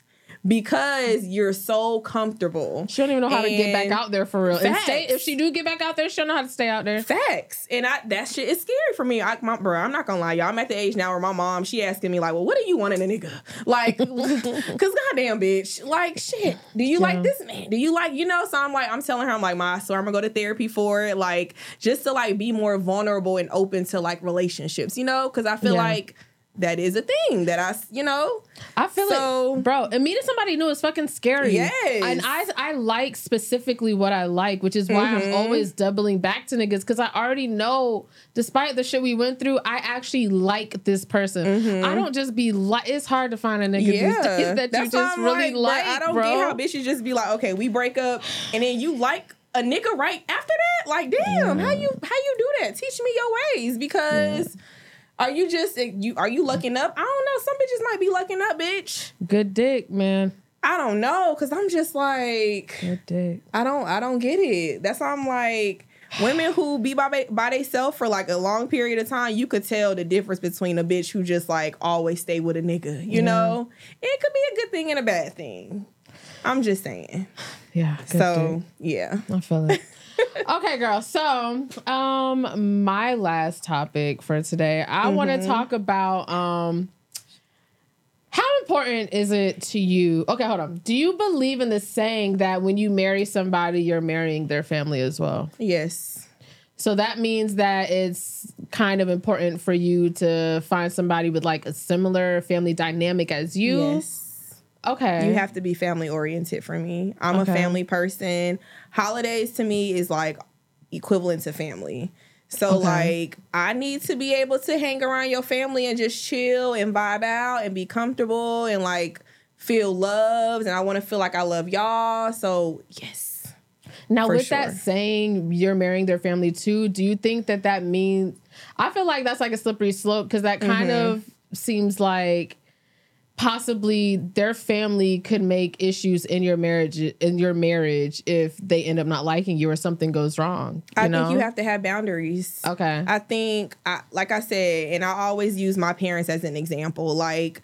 because you're so comfortable. She don't even know how to get back out there for real. And stay, if she do get back out there, she'll know how to stay out there. Facts, and I that shit is scary for me. I, my, bro, I'm not gonna lie, y'all. I'm at the age now where my mom she asking me like, "Well, what do you want in a nigga?" Like, [LAUGHS] cause goddamn bitch, like shit. Do you Yeah. like this man? Do you like you know? So I'm like, I'm telling her, I'm like, my so I'm gonna go to therapy for it, like just to like be more vulnerable and open to like relationships, you know? Because I feel Yeah. like that is a thing that I, you know. I feel So- it, bro. And meeting somebody new is fucking scary. Yes. and I I like specifically what I like, which is why I'm Mhm. always doubling back to niggas because I already know, despite the shit we went through, I actually like this person. I don't just be like. It's hard to find a nigga these Mm-hmm. Yeah, days [LAUGHS] that you That's why just I'm really bro, like, I don't bro. get how bitches just be like, okay, we break up, and then you like a nigga right after that. Like, damn, how you how you do that? Teach me your ways because Are you just you? Are you looking up? I don't know. Some bitches might be looking up, bitch. Good dick, man. I don't know, cause I'm just like, Good dick. I don't, I don't get it. That's why I'm like, women who be by by themselves for like a long period of time, you could tell the difference between a bitch who just like always stay with a nigga. You know, it could be a good thing and a bad thing. I'm just saying. Yeah. So yeah. I feel it. [LAUGHS] okay, girl. So, um, my last topic for today, I want to talk about um. How important is it to you? Okay, hold on. Do you believe in the saying that when you marry somebody, you're marrying their family as well? yes, So that means that it's kind of important for you to find somebody with like a similar family dynamic as you. yes. Okay. You have to be family oriented for me. I'm Okay. a family person. Holidays to me is like equivalent to family. So Okay. like I need to be able to hang around your family and just chill and vibe out and be comfortable and like feel loved and I want to feel like I love y'all. So yes. now, with that saying, you're marrying their family too. Do you think that that means? I feel like that's like a slippery slope because that kind Mm-hmm. of seems like possibly their family could make issues in your marriage in your marriage if they end up not liking you or something goes wrong. You I know? think you have to have boundaries. Okay. I think, I, like I said, and I always use my parents as an example. Like,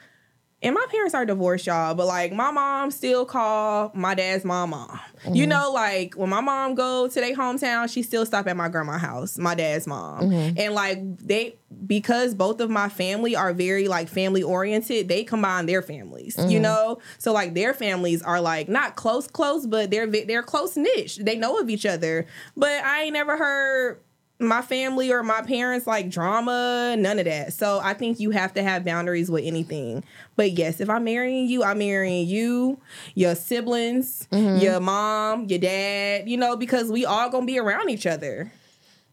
and my parents are divorced, y'all, but like my mom still call my dad's mom mom. You mm-hmm. know, like when my mom go to their hometown, she still stop at my grandma's house, my dad's mom, mm-hmm. and like they because both of my family are very like family oriented, they combine their families. You mm-hmm. know, so like their families are like not close, close, but they're they're close niche. They know of each other, but I ain't never heard my family or my parents like drama, none of that. So I think you have to have boundaries with anything. But yes, if I'm marrying you, I'm marrying you, your siblings, mm-hmm. your mom, your dad, you know, because we all gonna be around each other.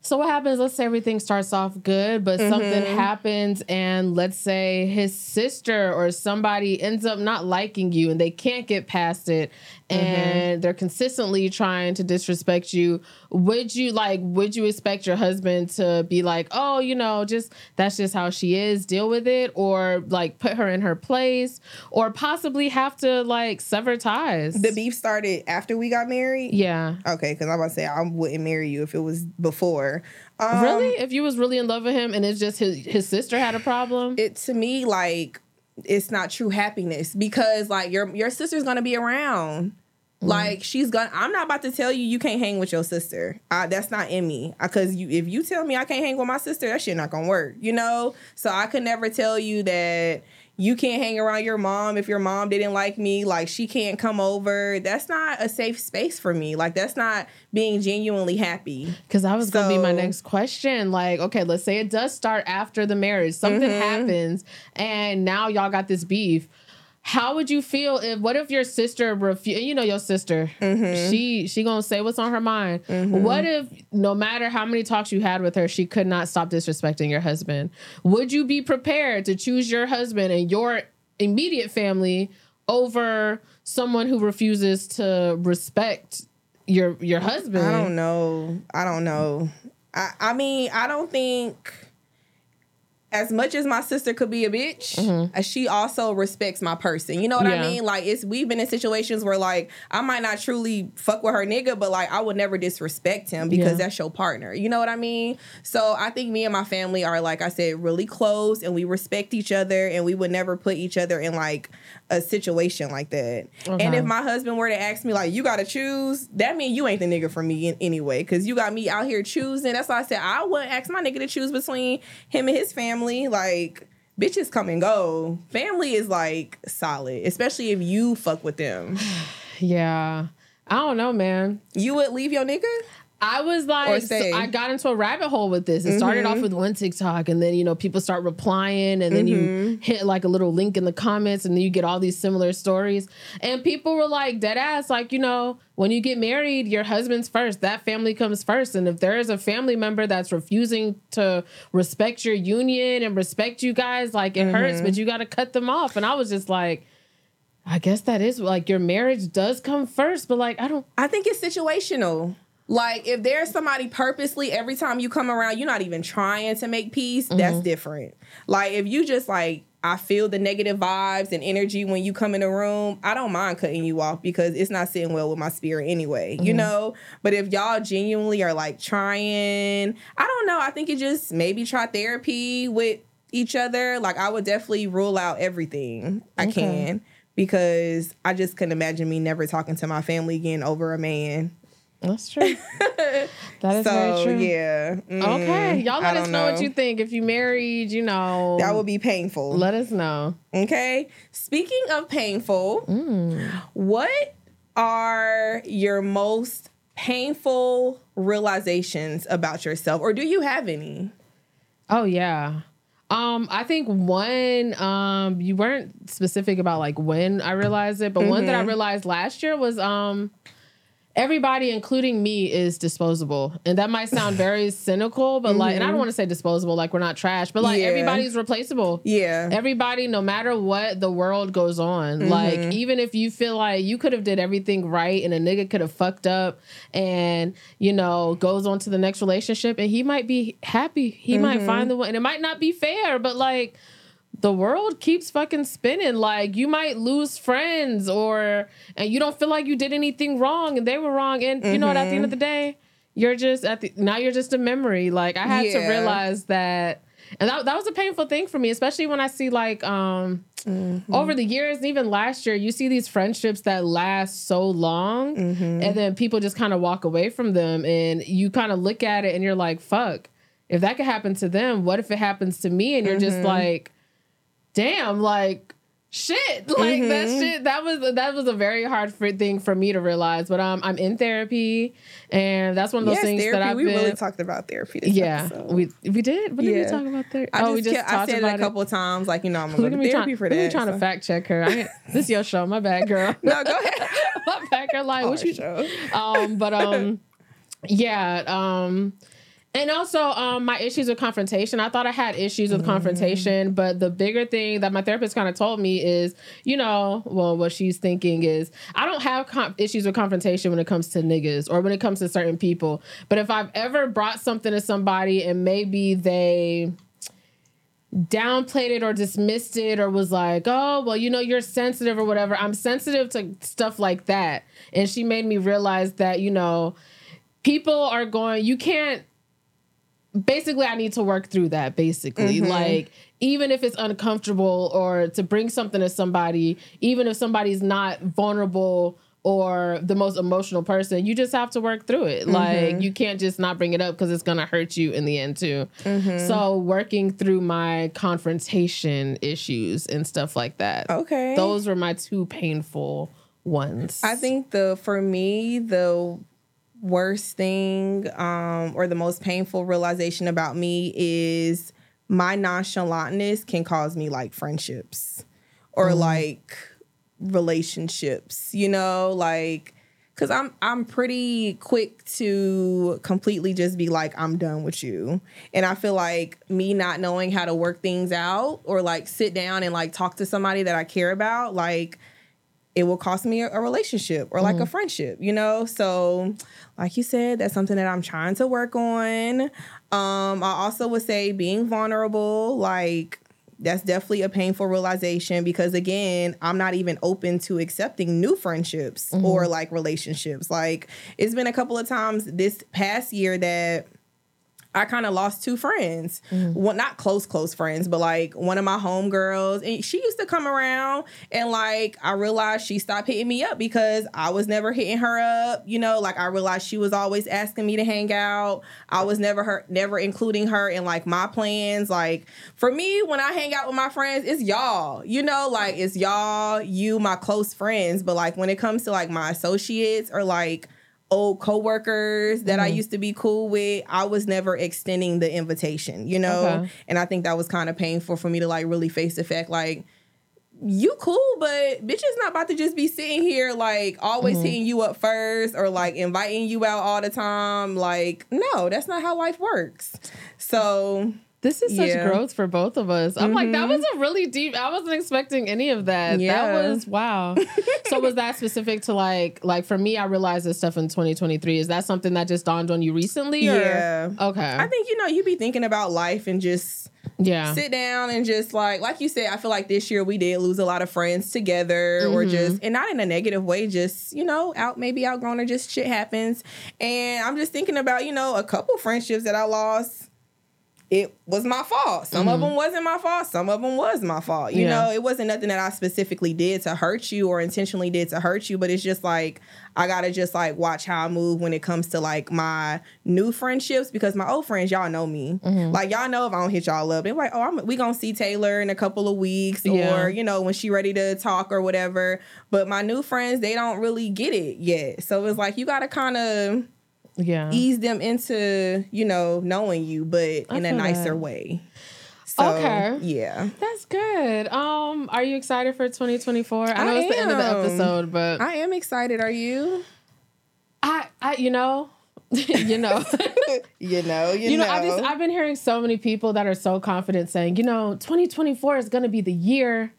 So what happens? Let's say everything starts off good, but Mm-hmm. something happens, and let's say his sister or somebody ends up not liking you, and they can't get past it, Mm-hmm. and they're consistently trying to disrespect you. Would you like? Would you expect your husband to be like, oh, you know, just that's just how she is, deal with it, or like put her in her place, or possibly have to like sever ties? The beef started after we got married. yeah. Okay, because I'm about to say I wouldn't marry you if it was before. Um, Really? If you was really in love with him and it's just his his sister had a problem? it to me like it's not true happiness because like your your sister's gonna be around. Like she's gonna. I'm not about to tell you you can't hang with your sister. Uh, that's not in me. Because you, if you tell me I can't hang with my sister, that shit not gonna work. You know. So I could never tell you that you can't hang around your mom if your mom didn't like me. Like she can't come over. That's not a safe space for me. Like that's not being genuinely happy. Because I was gonna be my next question. Like, okay, let's say it does start after the marriage. Something Mm-hmm. happens, and now y'all got this beef. How would you feel if? What if your sister refuse? You know your sister. Mm-hmm. She she gonna say what's on her mind. What if no matter how many talks you had with her, she could not stop disrespecting your husband? Would you be prepared to choose your husband and your immediate family over someone who refuses to respect your your husband? I don't know. I don't know. I, I mean, I don't think as much as my sister could be a bitch, uh, she also respects my person. You know what Mm-hmm. Yeah. I mean? Like it's we've been in situations where like I might not truly fuck with her nigga, but like I would never disrespect him because Yeah. that's your partner. You know what I mean? So I think me and my family are like I said, really close and we respect each other and we would never put each other in like a situation like that. And if my husband were to ask me like you gotta choose, that mean you ain't the nigga for me in, anyway. Cause you got me out here choosing. That's why I said I wouldn't ask my nigga to choose between him and his family. Like bitches come and go. Family is like solid, especially if you fuck with them. [SIGHS] Yeah. I don't know, man. You would leave your nigga? I was like, so. I got into a rabbit hole with this. It started off mm-hmm. with one TikTok, and then you know people start replying, and then you mm-hmm. hit like a little link in the comments, and then you get all these similar stories. And people were like, dead ass, like you know, when you get married, your husband's first. That family comes first, and if there is a family member that's refusing to respect your union and respect you guys, like it hurts, mm-hmm. but you got to cut them off. And I was just like. I guess that is like your marriage does come first, but like I don't I think it's situational. Like if there's somebody purposely every time you come around, you're not even trying to make peace, Mm-hmm. that's different. Like if you just like I feel the negative vibes and energy when you come in the room. I don't mind cutting you off because it's not sitting well with my spirit anyway, you Mm-hmm. know? But if y'all genuinely are like trying, I don't know. I think it just maybe try therapy with each other. Like I would definitely rule out everything I Okay. can because I just couldn't imagine me never talking to my family again over a man. That's true. [LAUGHS] That is so very true. yeah. Mm, Okay, y'all let us don't know, what you think. If you married, you know, That would be painful. let us know. Okay. Speaking of painful, Mm. what are your most painful realizations about yourself, or do you have any? Oh yeah. Um, I think one, um, you weren't specific about like when I realized it, but one that I realized last year was um everybody, including me, is disposable. And that might sound [LAUGHS] very cynical, but like and I don't mm-hmm. want to say disposable, like we're not trash, but like Yeah. everybody's replaceable. Yeah. Everybody, no matter what the world goes on, like mm-hmm. even if you feel like you could have did everything right and a nigga could have fucked up and you know goes on to the next relationship and he might be happy, he might mm-hmm. find the one, and it might not be fair, but like the world keeps fucking spinning. Like you might lose friends or and you don't feel like you did anything wrong and they were wrong, and you know what? At the end of the mm-hmm. day, you're just at the now you're just a memory. Like I had to realize that and that, that was a painful thing for me especially when i see like um mm-hmm. over the years and even last year you see these friendships that last so long mm-hmm. and then people just kind of walk away from them and you kind of look at it and you're like fuck. If that could happen to them what if it happens to me? And you're just like damn like shit [LAUGHS] like that shit that was that was a very hard thing for me to realize but um i'm in therapy and that's one of those yes, things therapy. that i've we been really talked about therapy. This yeah, episode. we we did. What did we talk about therapy I oh, we just kept- I talked said it a couple of times, like you know, I'm [LAUGHS] gonna go to therapy trying, for that that. trying to fact check her. I [LAUGHS] this is your show. My bad, girl. No, go ahead. My bad, girl. Like, what you? show. Um, but um, yeah. Um, and also um, my issues with confrontation. I thought I had issues with confrontation, but the bigger thing that my therapist kind of told me is, you know, well, what she's thinking is, I don't have com- issues with confrontation when it comes to niggas or when it comes to certain people. But if I've ever brought something to somebody and maybe they downplayed it or dismissed it or was like, oh, well, you know, you're sensitive or whatever. I'm sensitive to stuff like that. And she made me realize that, you know, people are going, you can't. Basically, I need to work through that. Basically, mm-hmm. like even if it's uncomfortable or to bring something to somebody, even if somebody's not vulnerable or the most emotional person, you just have to work through it. Mm-hmm. Like you can't just not bring it up because it's gonna hurt you in the end too. Mm-hmm. So working through my confrontation issues and stuff like that. Okay. Those were my two painful ones. I think the for me the worst thing um or the most painful realization about me is my nonchalantness can cause me like friendships or like relationships, you know, like cuz I'm I'm pretty quick to completely just be like I'm done with you. And I feel like me not knowing how to work things out or like sit down and like talk to somebody that I care about like it will cost me a, a relationship or like a friendship, you know? So, like you said, that's something that I'm trying to work on. Um, I also would say being vulnerable, like, that's definitely a painful realization because again, I'm not even open to accepting new friendships or like relationships. Like, it's been a couple of times this past year that I kind of lost two friends. Mm. Well, not close, close friends, but like one of my homegirls. And she used to come around and like I realized she stopped hitting me up because I was never hitting her up. You know, like I realized she was always asking me to hang out. I was never her never including her in like my plans. Like for me, when I hang out with my friends, it's y'all. You know, like it's y'all, you, my close friends. But like when it comes to like my associates or like old coworkers that I mm-hmm. used to be cool with, I was never extending the invitation, you know? Okay. And I think that was kind of painful for me to like really face the fact like you cool, but bitch is not about to just be sitting here like always mm-hmm. hitting you up first or like inviting you out all the time. Like, no, that's not how life works. So This is such Yeah. growth for both of us. I'm like, that was mm-hmm. a really deep. I wasn't expecting any of that. Yeah. That was wow. so was that [LAUGHS] specific to like like for me? I realized this stuff in 2023. Is that something that just dawned on you recently? Or? Yeah. Okay. I think you know you'd be thinking about life and just yeah. sit down and just like like you said. I feel like this year we did lose a lot of friends together, or mm-hmm. just and not in a negative way. Just you know, out maybe outgrown or just shit happens. And I'm just thinking about you know a couple friendships that I lost. It was my fault. Some of mm-hmm. them wasn't my fault. Some of them was my fault. You Yeah. know, it wasn't nothing that I specifically did to hurt you or intentionally did to hurt you, but it's just like I gotta just like watch how I move when it comes to like my new friendships because my old friends, y'all know me. Mm-hmm. Like y'all know if I don't hit y'all up, they're like, oh, I'm, we gonna see Taylor in a couple of weeks, Yeah. or you know when she ready to talk or whatever. But my new friends, they don't really get it yet. So it's like you gotta kind of Yeah. ease them into you know knowing you, but in a nicer that. way. So, Okay. Yeah. That's good. Um, are you excited for 2024? I know I it's the end of the episode, but I am excited. Are you? I, I, you know, [LAUGHS] you know, [LAUGHS] You know. [LAUGHS] You, you know, know. I just I've been hearing so many people that are so confident saying, you know, 2024 is going to be the year.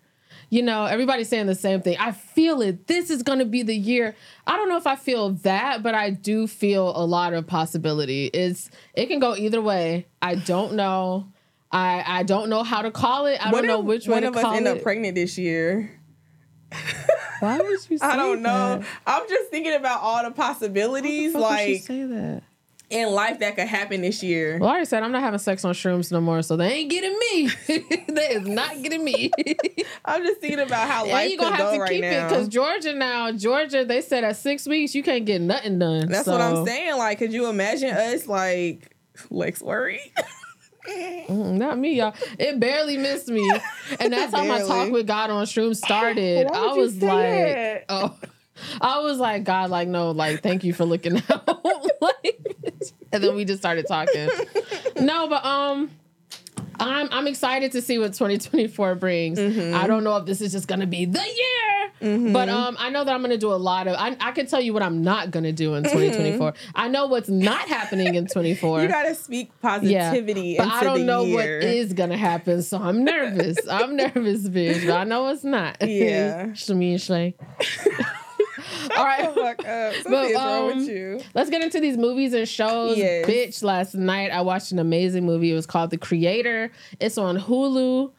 You know, everybody's saying the same thing. I feel it. This is going to be the year. I don't know if I feel that, but I do feel a lot of possibility. It's it can go either way. I don't know. I I don't know how to call it. I What don't know which way one to of us call end it. up pregnant this year? Why would you [LAUGHS] say that? I don't know. that? I'm just thinking about all the possibilities, Fuck would you like say that. In life that could happen this year. Well, I already said I'm not having sex on shrooms no more, so they ain't getting me. [LAUGHS] they is not getting me. [LAUGHS] I'm just thinking about how and life you gonna have to right keep it because Georgia now, Georgia, they said at six weeks you can't get nothing done. That's So, what I'm saying. Like, could you imagine us like Lex worry? mm, Not me, y'all. It barely missed me, [LAUGHS] and that's how my talk with God on shrooms started. I was like, that? oh. I was like, God, like, no, like, thank you for looking out. like, and then we just started talking. No, but um, I'm I'm excited to see what 2024 brings. Mm-hmm. I don't know if this is just gonna be the year, but um, I know that I'm gonna do a lot of. I, I can tell you what I'm not gonna do in 2024. I know what's not happening in 24. Mm-hmm. You gotta speak positivity. yeah, but I don't know what year. is gonna happen, so I'm nervous. I'm nervous, bitch. But I know it's not. Yeah. [LAUGHS] Shmi. [LAUGHS] [LAUGHS] All right. Fuck up. Something's wrong um, with you. Let's get into these movies and shows. Yes. Bitch, last night I watched an amazing movie. It was called The Creator. It's on Hulu.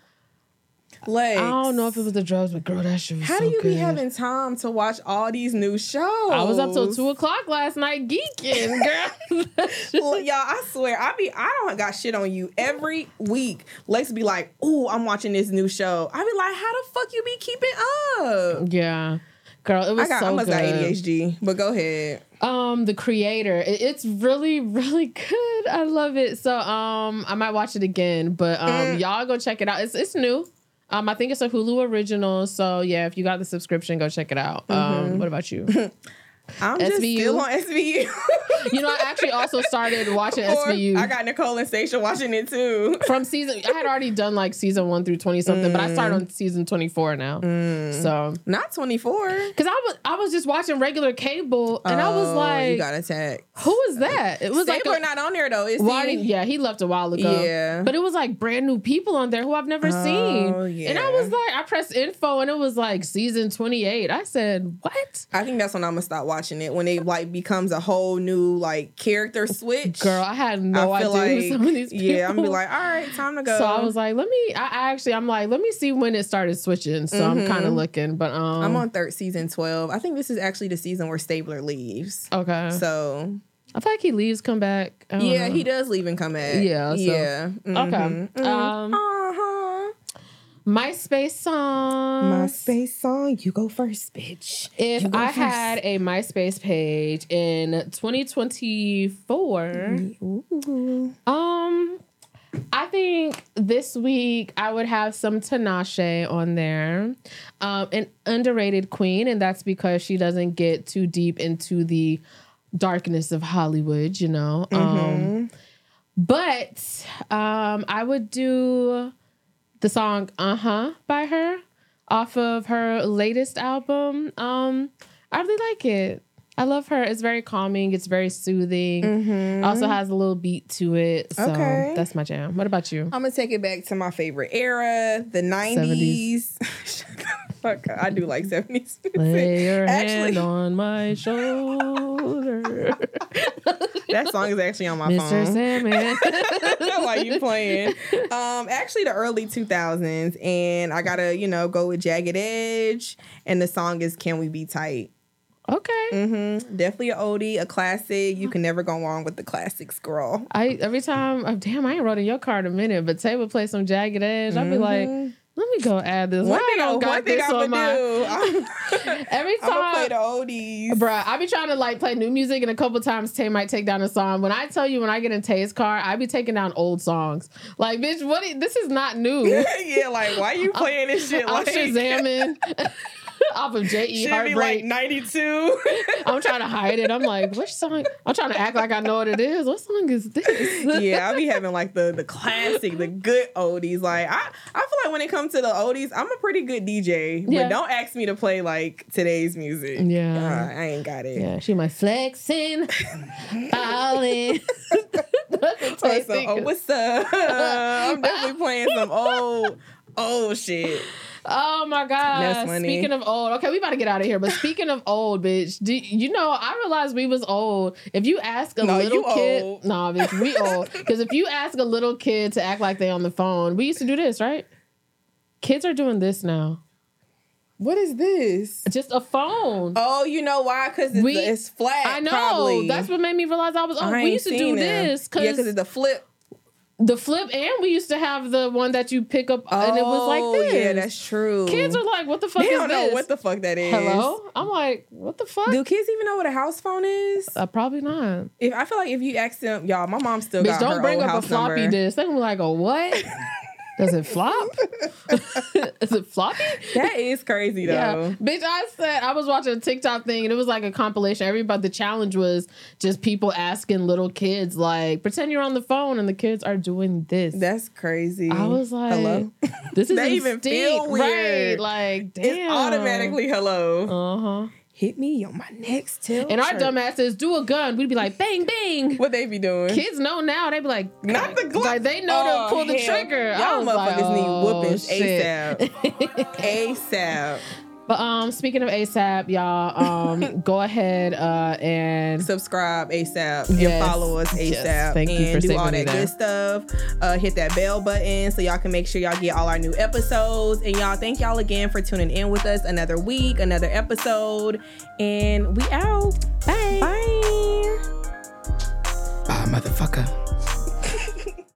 Lex. I don't know if it was the drugs, but girl, that shit was How so do you good. be having time to watch all these new shows? I was up till two o'clock last night geeking, [LAUGHS] girl. Well, y'all, I swear, I be I don't got shit on you every week. Lex be like, "Ooh, I'm watching this new show." I be like, "How the fuck you be keeping up?" yeah, girl, it was I got, so I must good. got ADHD, but go ahead. Um, the creator, it- it's really, really good. I love it. So, um, I might watch it again, but um, Mm. y'all go check it out. It's it's new. Um, I think it's a Hulu original. So yeah, if you got the subscription, go check it out. Mm-hmm. Um, what about you? [LAUGHS] I'm just SVU. still on SVU. [LAUGHS] you know, I actually also started watching Or SVU. I got Nicole and Stacia watching it too. from season I had already done like season one through twenty something, but I mm. started on season twenty four now. Mm. So Not 24. because I was I was just watching regular cable and I was Oh, like, you got attacked. who is that? It was like Stabler a, not on there though. Is Marty, he? yeah, he left a while ago. Yeah. But it was like brand new people on there who I've never oh, seen. Oh, And I was like, I pressed info and it was like season 28. I said, what? I think that's when I'm gonna stop watching it when it like becomes a whole new like character switch. Girl, I had no I idea like some of these people. yeah, I'm gonna be like, all right, time to go. So I was like, let me. I actually, I'm like, let me see when it started switching. So I'm kind of looking, but um, Mm-hmm. I'm on third season 12. I think this is actually the season where Stabler leaves. Okay, So I feel like he leaves, come back. Yeah, know. he does leave and come back. Yeah, so- yeah. Okay. Mhm. Um, uh huh. MySpace song. MySpace song, you go first, bitch. If I first. had a MySpace page in 2024, Ooh. um, I think this week I would have some Tinashe on there, um, an underrated queen, and that's because she doesn't get too deep into the darkness of Hollywood, you know. Um, but um, I would do the song "Uh Huh" by her off of her latest album. Um, I really like it. I love her. It's very calming. It's very soothing. Mhm. Also has a little beat to it. So Okay. that's my jam. What about you? I'm gonna take it back to my favorite era, the '90s. [LAUGHS] Fuck. I do like '70s. [LAUGHS] Lay your hand Actually, on my [LAUGHS] shoulder. that song is actually on my phone. Mr. phone. Sandman. Why you playing? Um, actually, the early 2000s, and I gotta, you know, go with Jagged Edge, and the song is "Can We Be Tight." okay. Mm-hmm. Definitely a oldie, a classic. You can never go wrong with the classics, girl. I every time oh, damn, I ain't wrote in your car in a minute, but Tay would play some jagged edge. I'd be like, Mhm. Let me go add this. one Why thing, I I, don't got one thing this I'm on gonna my do, [LAUGHS] I'm, every time I'm play the oldies. Bruh, I be trying to like play new music, and a couple times Tay might take down a song. When I tell you, when I get in Tay's car, I be taking down old songs. Like, bitch, what? i- This is not new. [LAUGHS] yeah, like why you playing this shit? I'm Like Shazamming [LAUGHS] [LAUGHS] off of J.E. Heartbreak. like 92. [LAUGHS] I'm trying to hide it. I'm like, which song? I'm trying to act like I know what it is. What song is this? yeah, I'll be [LAUGHS] having like the the classic, the good oldies. Like I, I feel like when it comes to the oldies, I'm a pretty good DJ. Yeah. But don't ask me to play like today's music. Yeah. Uh, I ain't got it. Yeah, she my flexing, falling. Or Tay oh, what's up? I'm definitely playing some old, old shit. Oh my god! Speaking of old, okay, we about to get out of here. But speaking of old, bitch, do you know? I realized we was old. If you ask a No, little kid, no, nah, bitch, we old. [LAUGHS] Because if you ask a little kid to act like they on the phone, we used to do this, right? Kids are doing this now. What is this? Just a phone. Oh, you know why? Because it's, it's flat. I know. Probably. That's what made me realize I was old. I We used to do them. this because yeah, because it's a flip. The flip, and we used to have the one that you pick up, and it was like Oh, this. Yeah, that's true. Kids are like, "What the fuck they is don't know this?" what the fuck that is. Hello? I'm like, what the fuck? Do kids even know what a house phone is? Uh, probably not. If I feel like if you ask them, y'all, my mom still Bitch, got don't her bring old up a floppy number. disk. They're gonna be like, a what? [LAUGHS] Does it flop? [LAUGHS] Is it floppy? That is crazy though. Yeah, bitch. I said I was watching a TikTok thing and it was like a compilation. Everybody, the challenge was just people asking little kids like, pretend you're on the phone and the kids are doing this. That's crazy. I was like, hello. this [LAUGHS] is even feel weird. right? Like, damn. It's automatically hello. Uh huh. Hit me on my next tail. And our dumbasses do a gun. We'd be like, bang, bang. [LAUGHS] What they be doing? Kids know now. They be like, Not the Glock. Like they know Oh, to pull the trigger. Y'all was like, motherfuckers need oh, whoopings. ASAP. ASAP. [LAUGHS] But um, speaking of ASAP, y'all, um, [LAUGHS] go ahead uh and Subscribe ASAP Yes. and follow us ASAP. Yes. Thank you and for do all me that good stuff. Uh, hit that bell button so y'all can make sure y'all get all our new episodes. And y'all, thank y'all again for tuning in with us another week, another episode. And we out. bye. Bye. Bye, motherfucker.